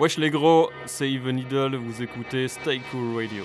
Wesh les gros, c'est Even Idol, vous écoutez Stay Cool Radio.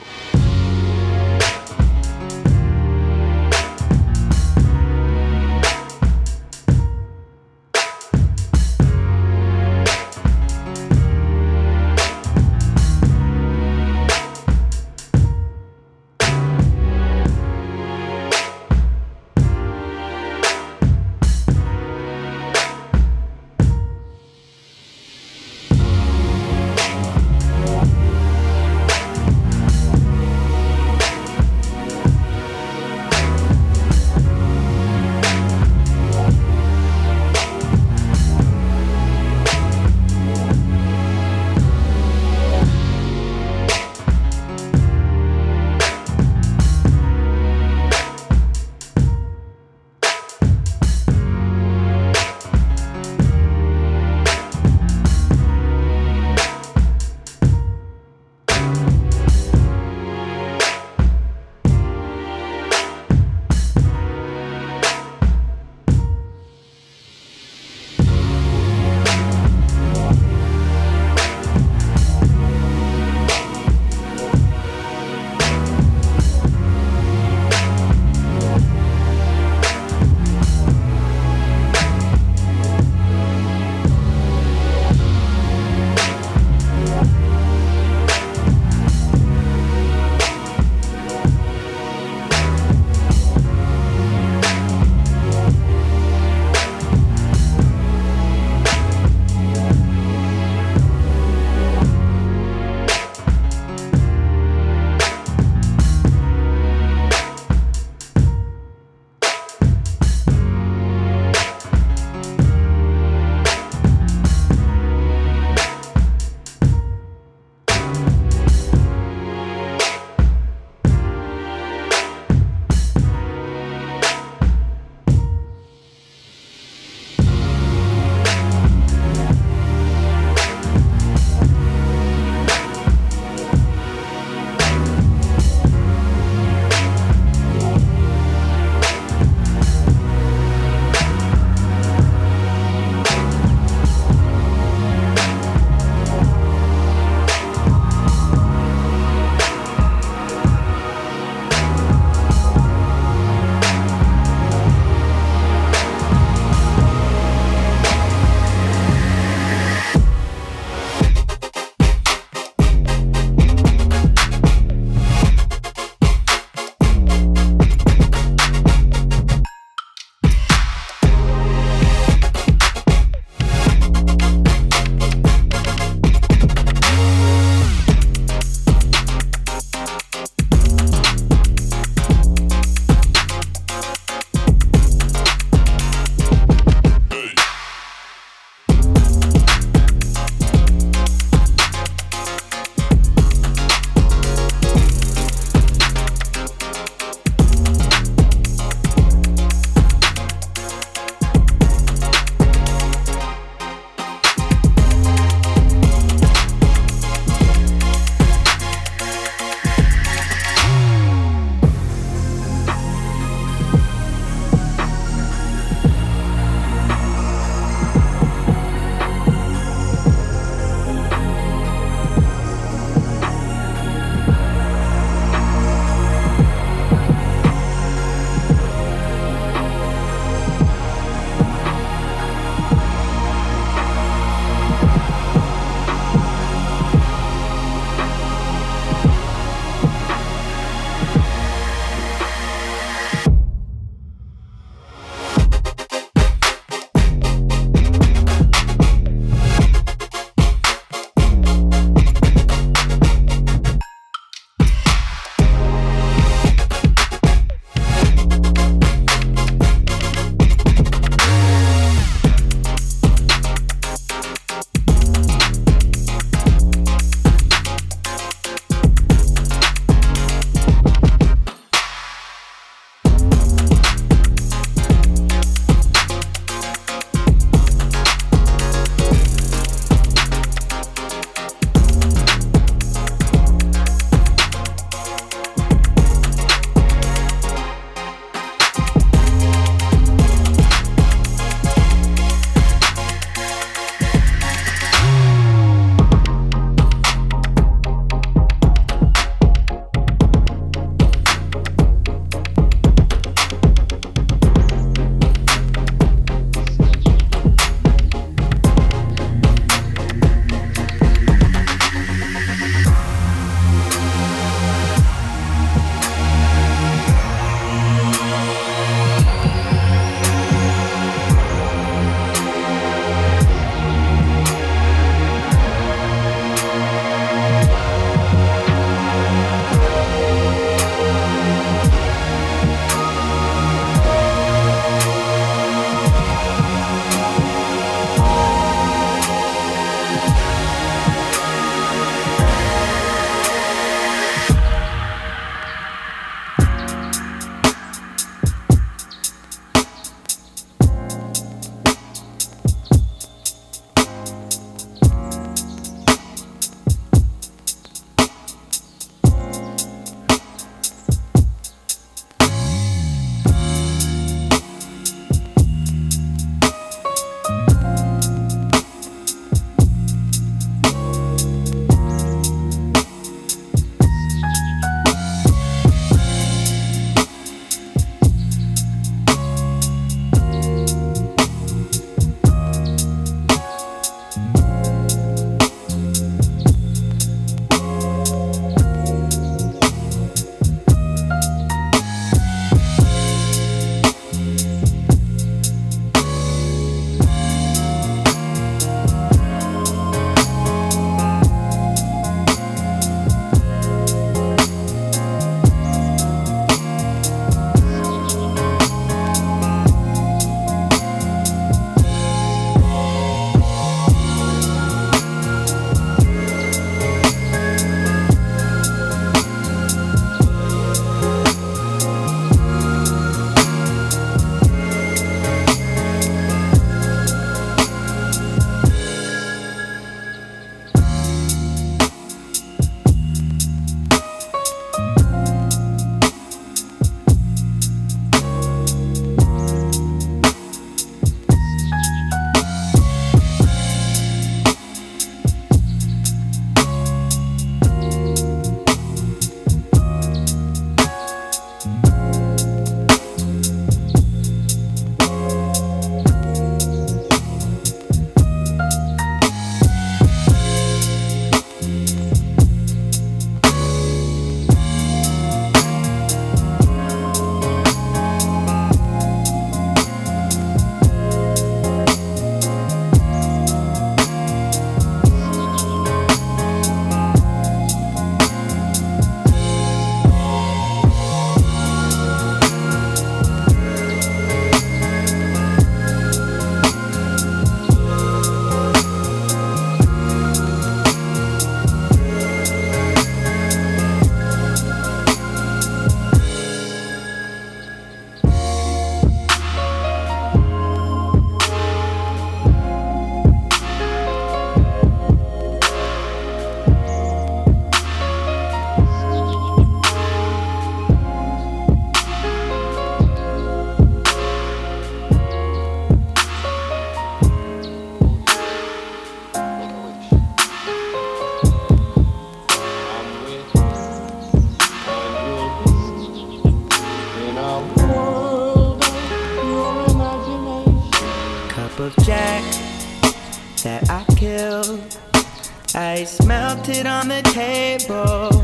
Melted on the table,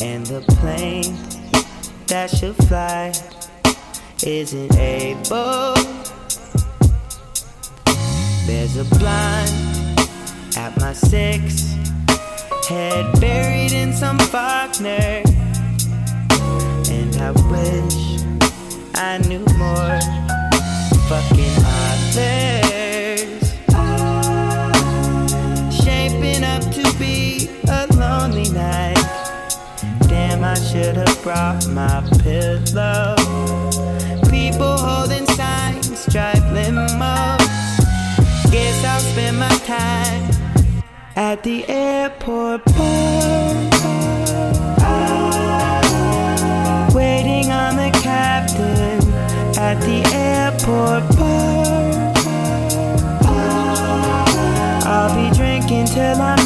and the plane that should fly isn't able. There's a blind at my six, head buried in some Faulkner, and I wish I knew more fucking authors. Should have brought my pillow. People holding signs, drive limos. Guess I'll spend my time at the airport bar. Waiting on the captain at the airport bar. I'll be drinking till I'm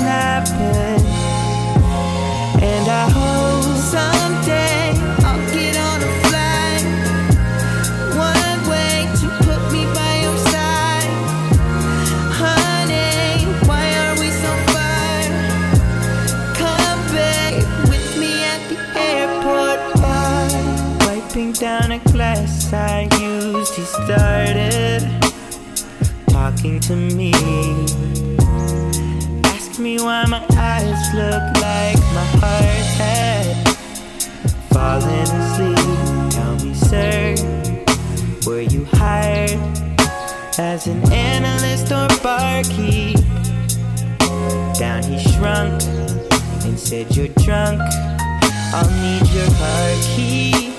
to me. Ask me why my eyes look like my heart had fallen asleep. Tell me, sir, were you hired as an analyst or barkeep? Down he shrunk and said, You're drunk. I'll need your car key.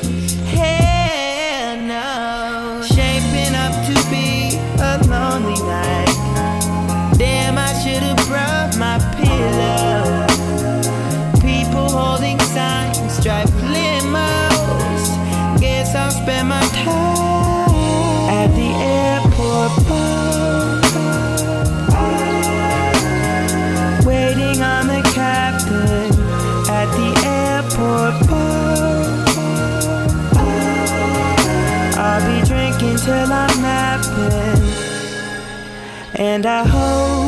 Till I'm napping. And I hope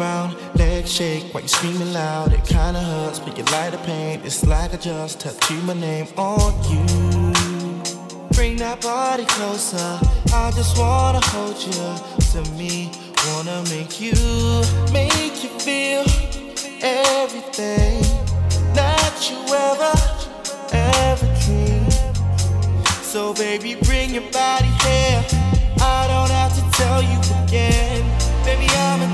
around, legs shake while you screaming loud. It kinda hurts, but you light the pain. It's like I just tattooed my name on you. Bring that body closer. I just wanna hold you to me. Wanna make you, make you feel everything that you ever, ever dreamed. So baby, bring your body here. I don't have to tell you again. Baby, I'm a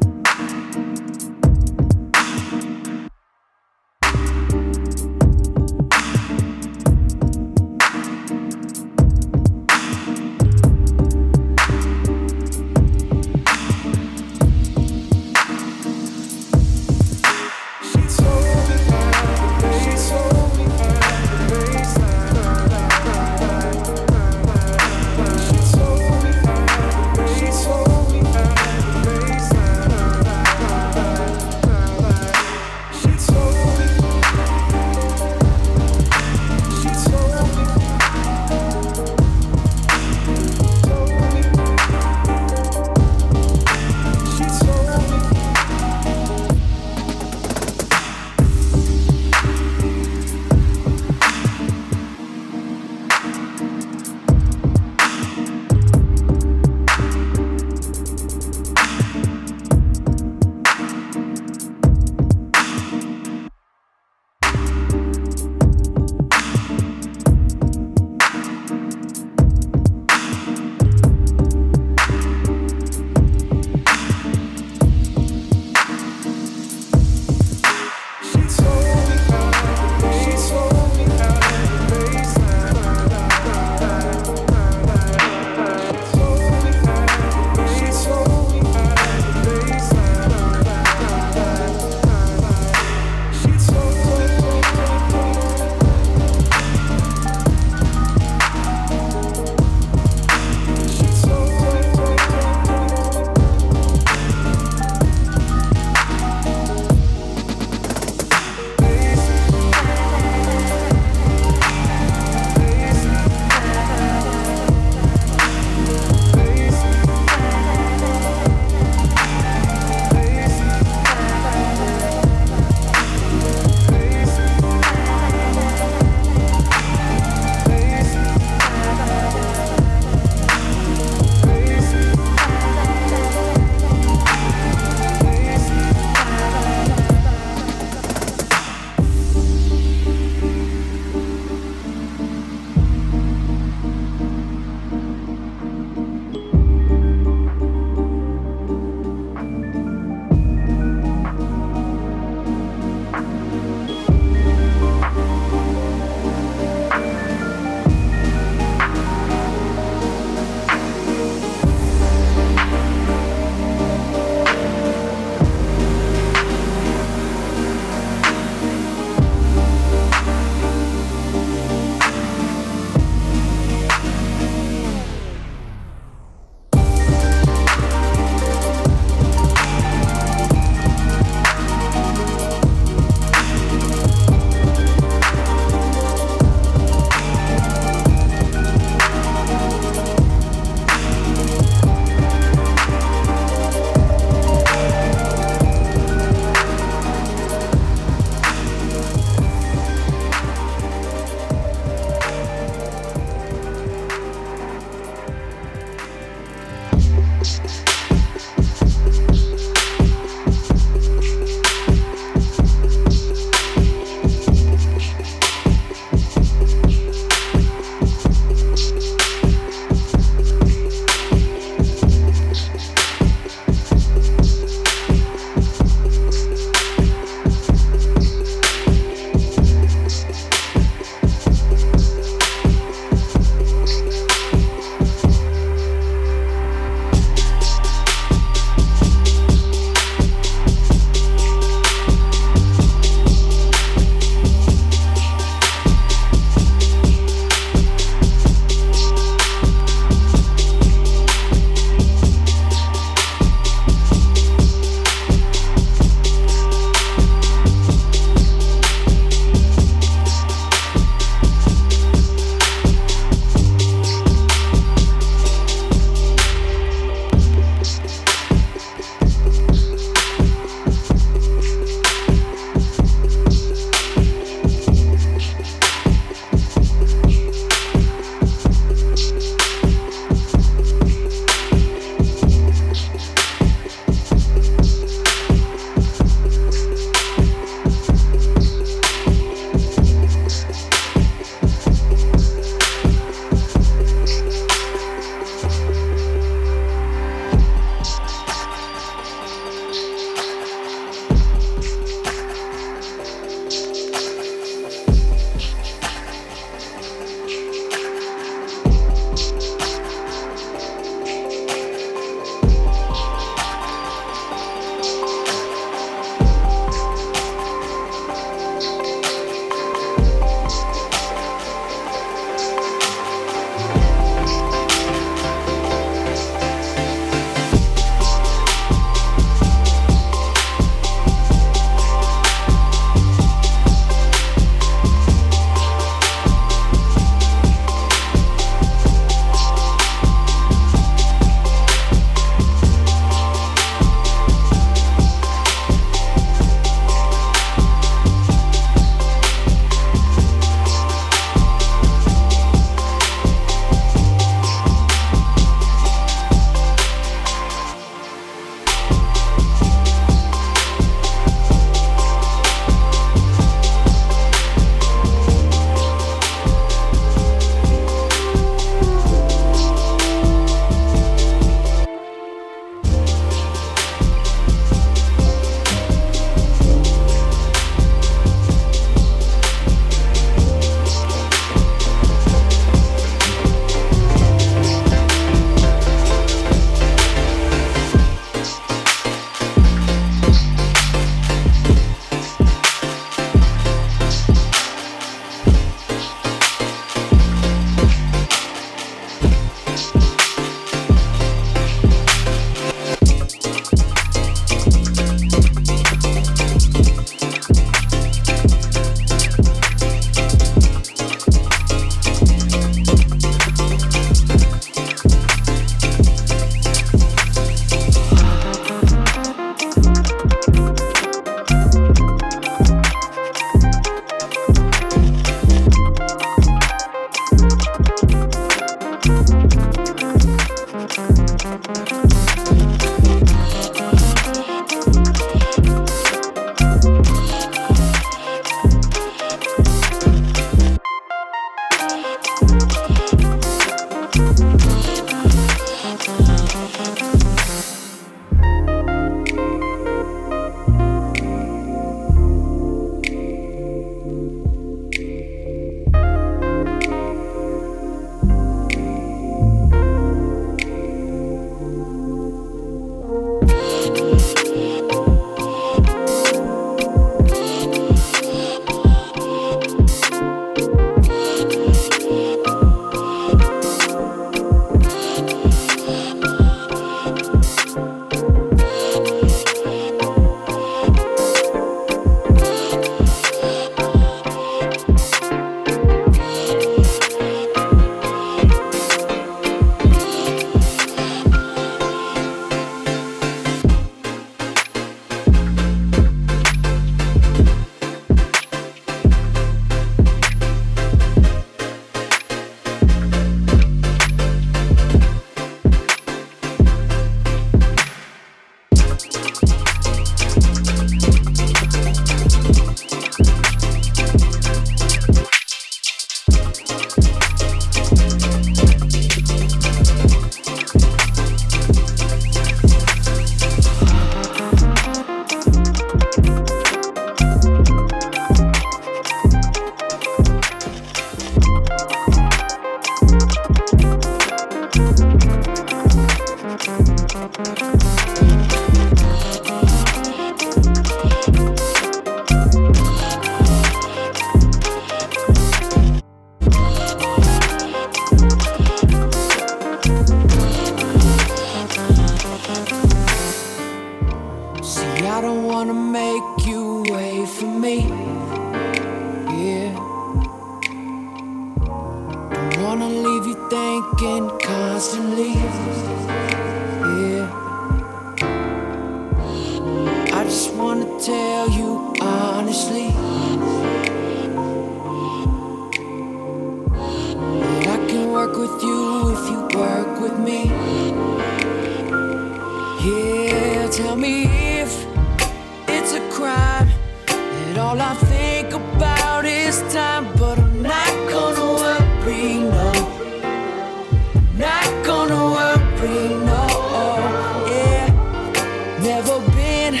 Never been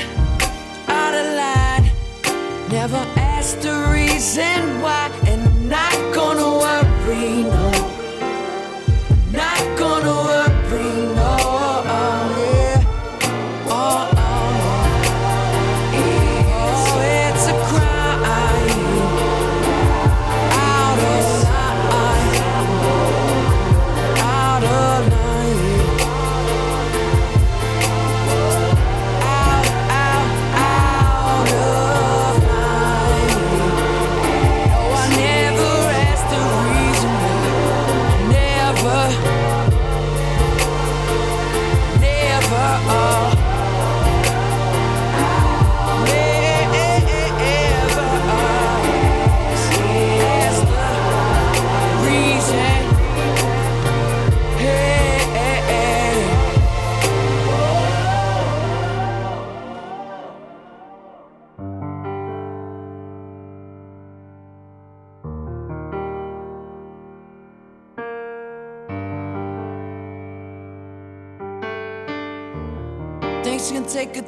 out of line. Never asked the reason why. And I'm not gonna worry, no.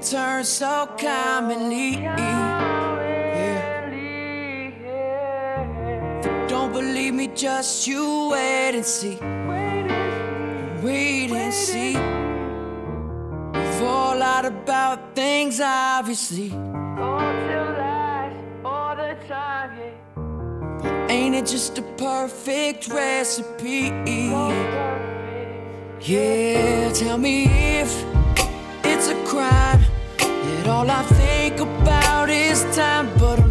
return so commonly. Yeah. Don't believe me, just you wait and see. Wait and see. We fall out about things, obviously. Ain't it just a perfect recipe? Yeah, tell me if it's a crime all I think about is time, but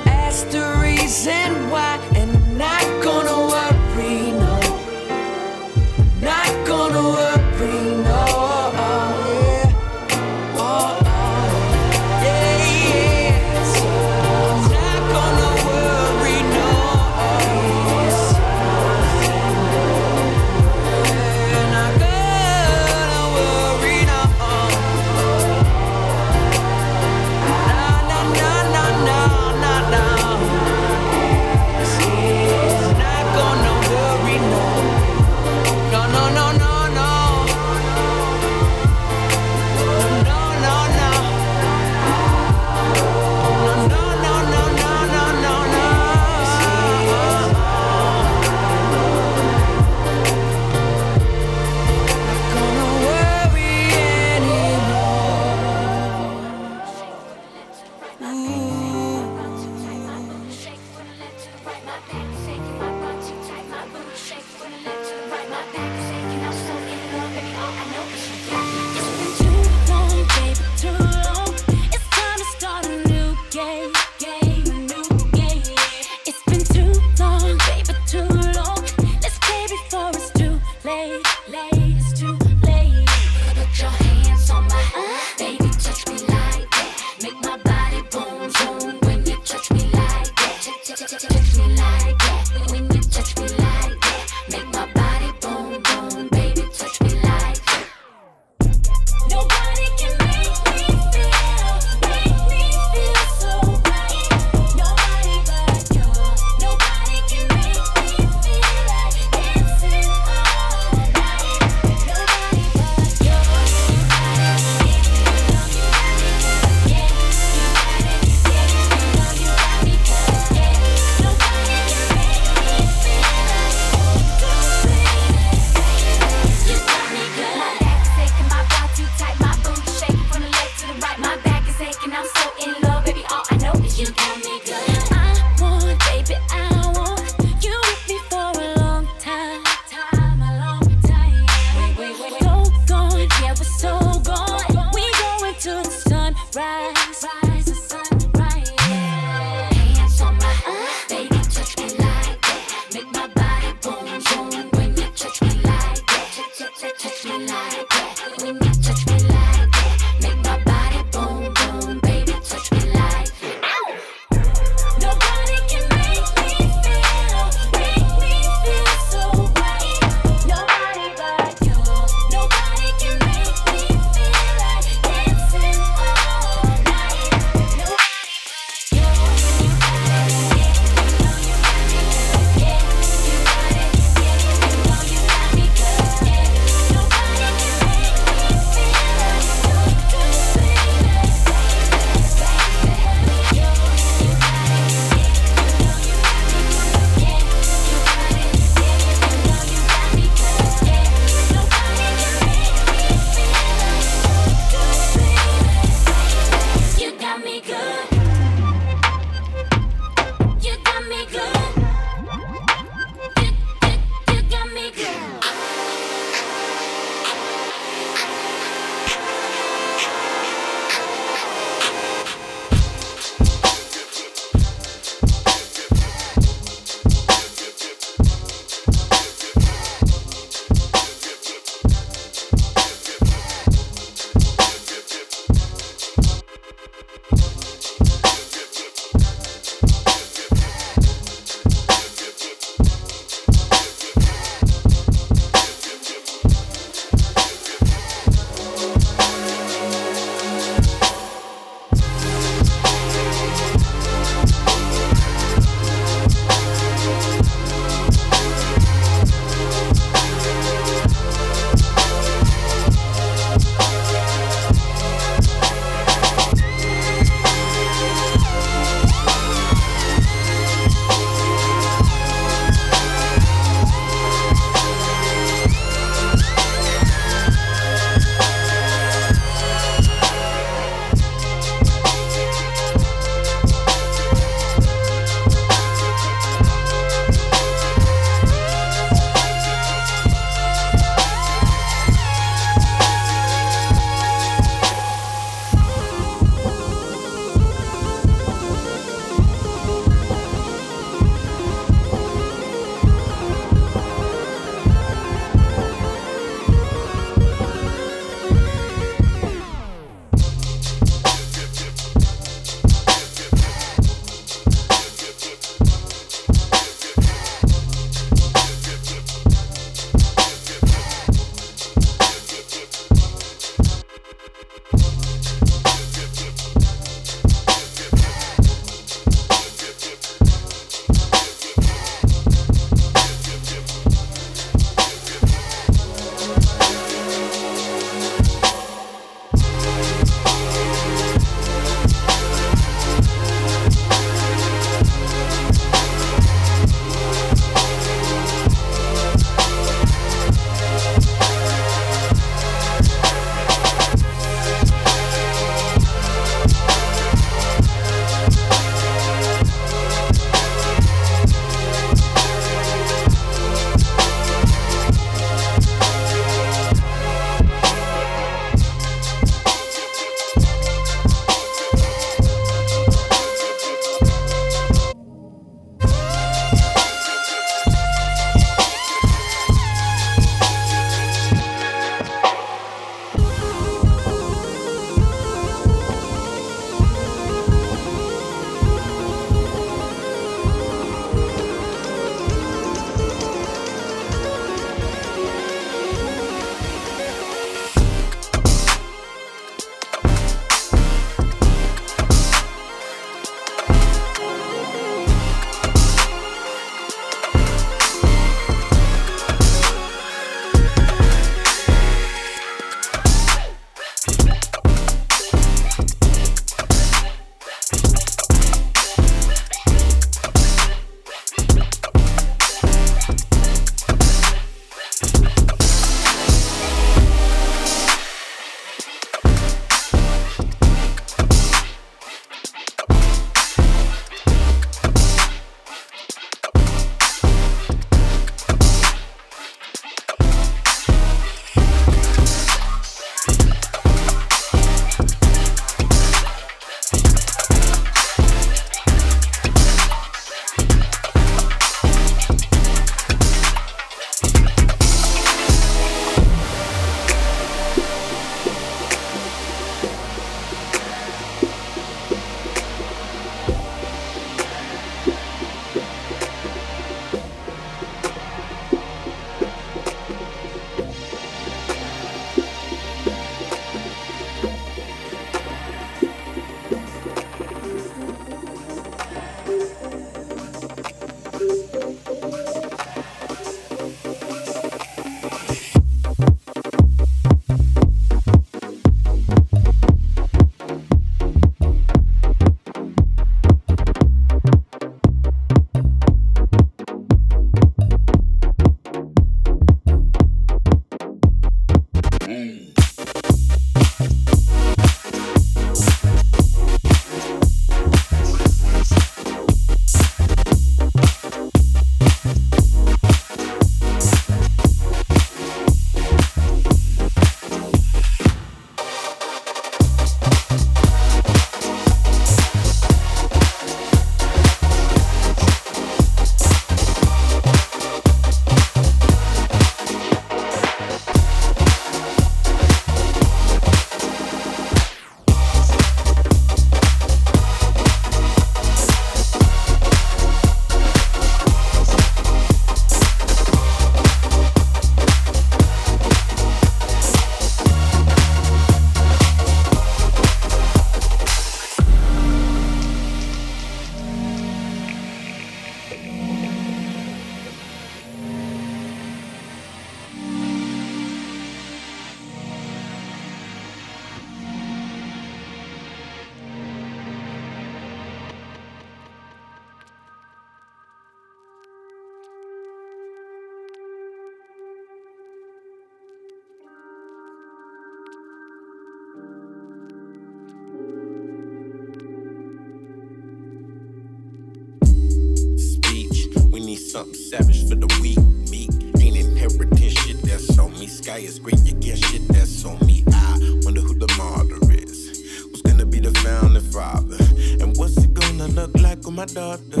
my daughter's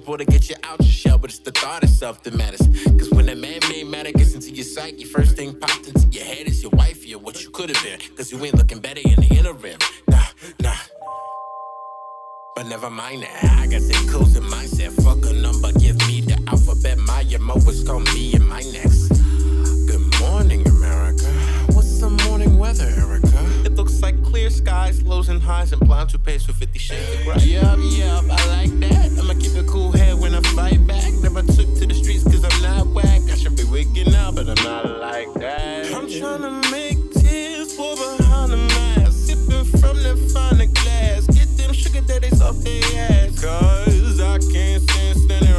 impossible to get you out your shell, but it's the thought itself that matters. Cause when a man made matter gets into your psyche, first thing popped into your head is your wifey or what you could have been. Cause you ain't looking better in the interim. Nah, nah. But never mind that. I got that closing mindset. Fuck a number, give me the alphabet. My emo is gonna be in my next. Good morning, America. What's the morning weather, Erica? It looks like clear skies, lows and highs, and blind to pace with 50 shades of gray. Yup, yup, I like that. I'ma keep a cool head when I fight back. Never took to the streets cause I'm not whack. I should be waking up, but I'm not like that. I'm tryna make tears pour behind the mask. Sipping from the finer glass. Get them sugar daddies off their ass. Cause I can't stand standing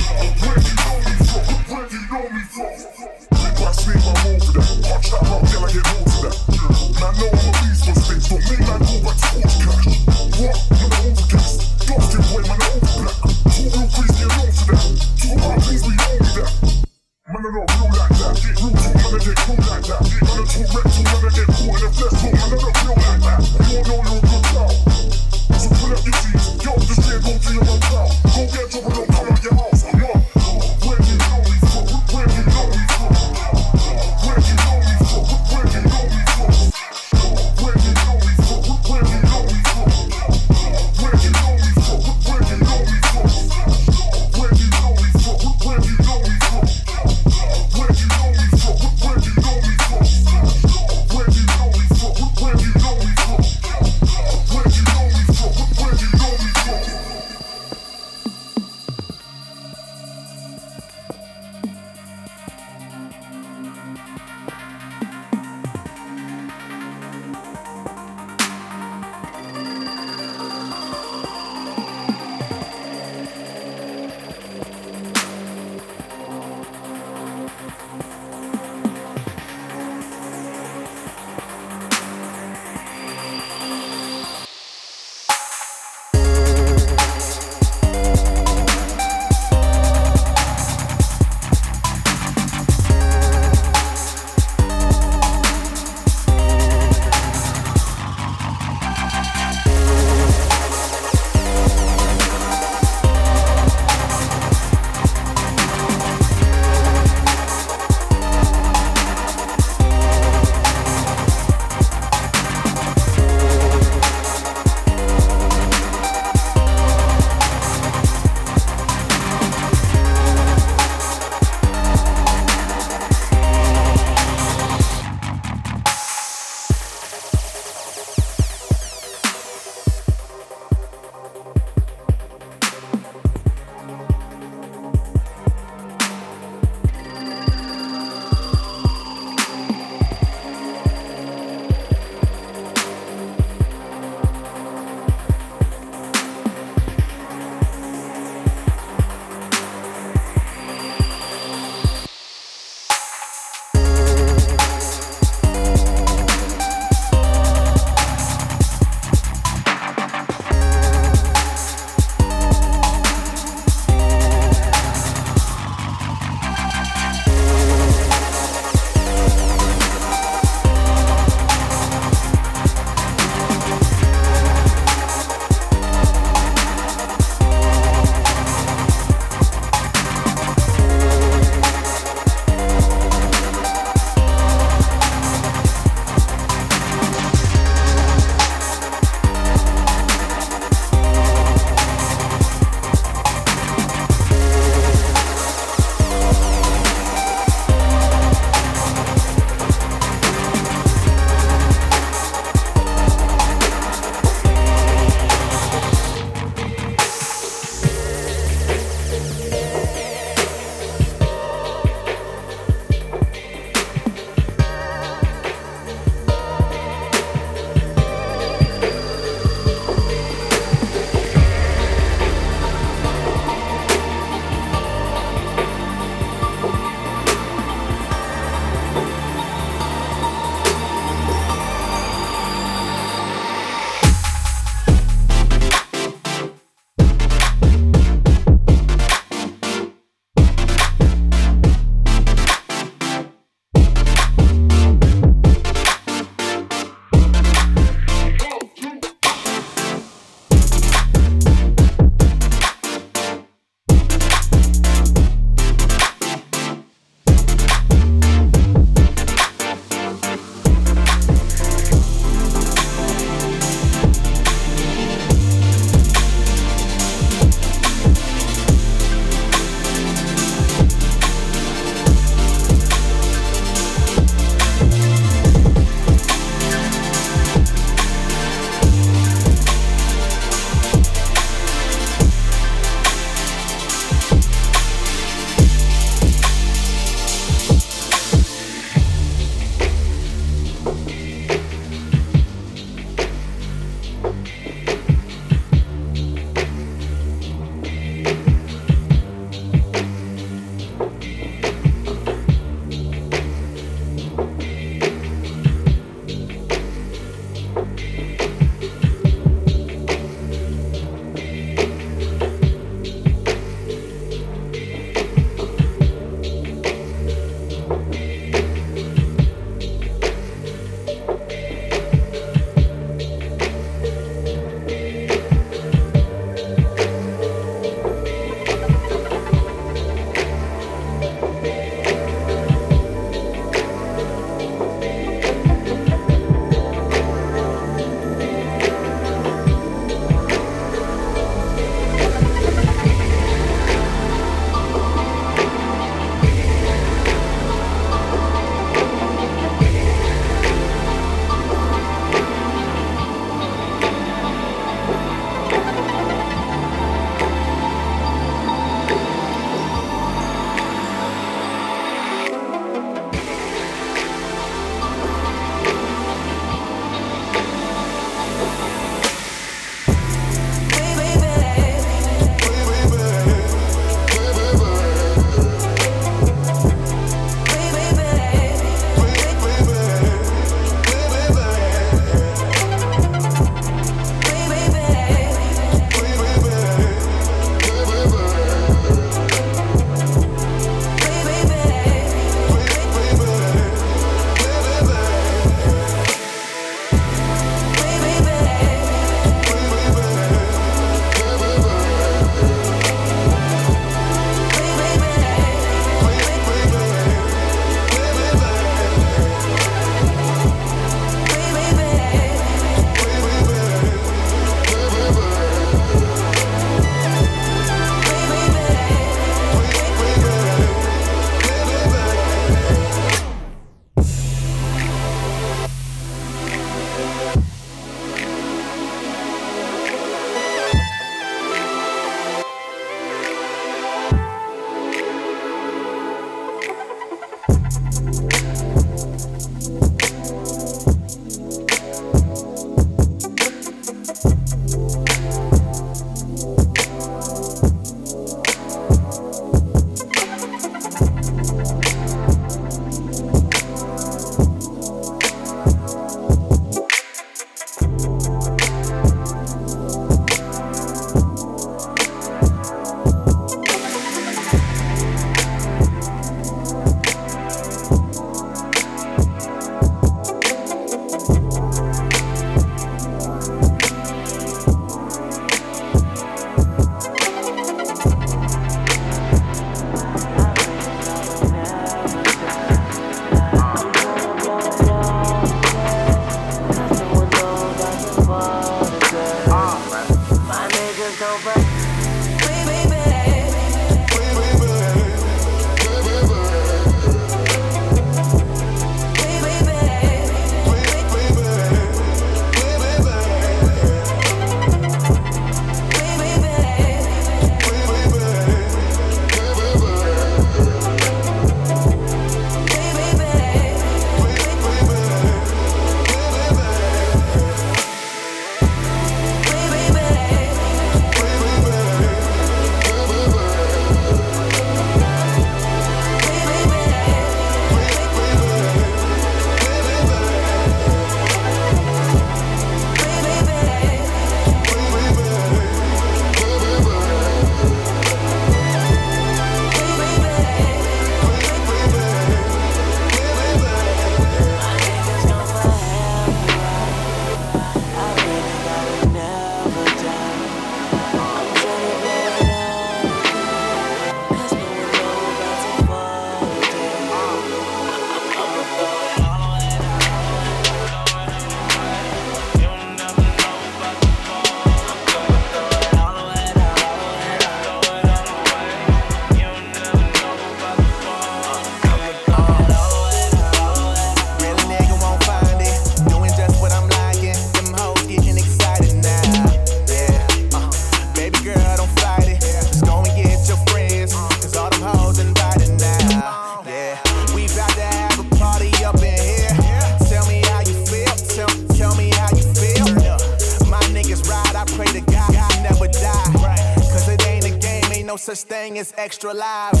such thing as extra lives.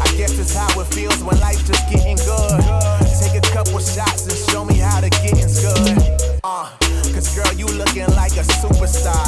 I guess it's how it feels when life's just getting good. Take a couple shots and show me how the getting's good. Uh, cause girl, you looking like a superstar.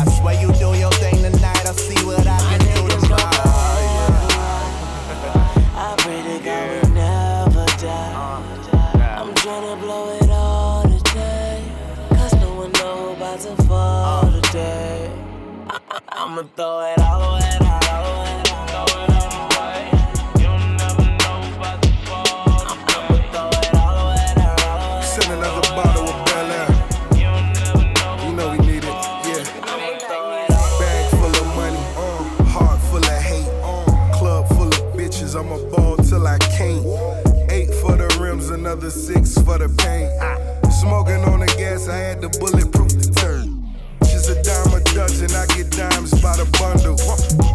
Bulletproof the turn. She's a dime a dozen, I get dimes by the bundle.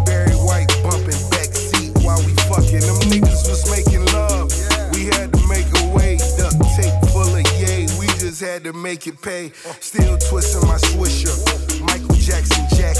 Barry White bumping backseat while we fucking. Them niggas was making love. We had to make a way, duct tape full of yay. We just had to make it pay. Still twisting my swisher. Michael Jackson, Jack.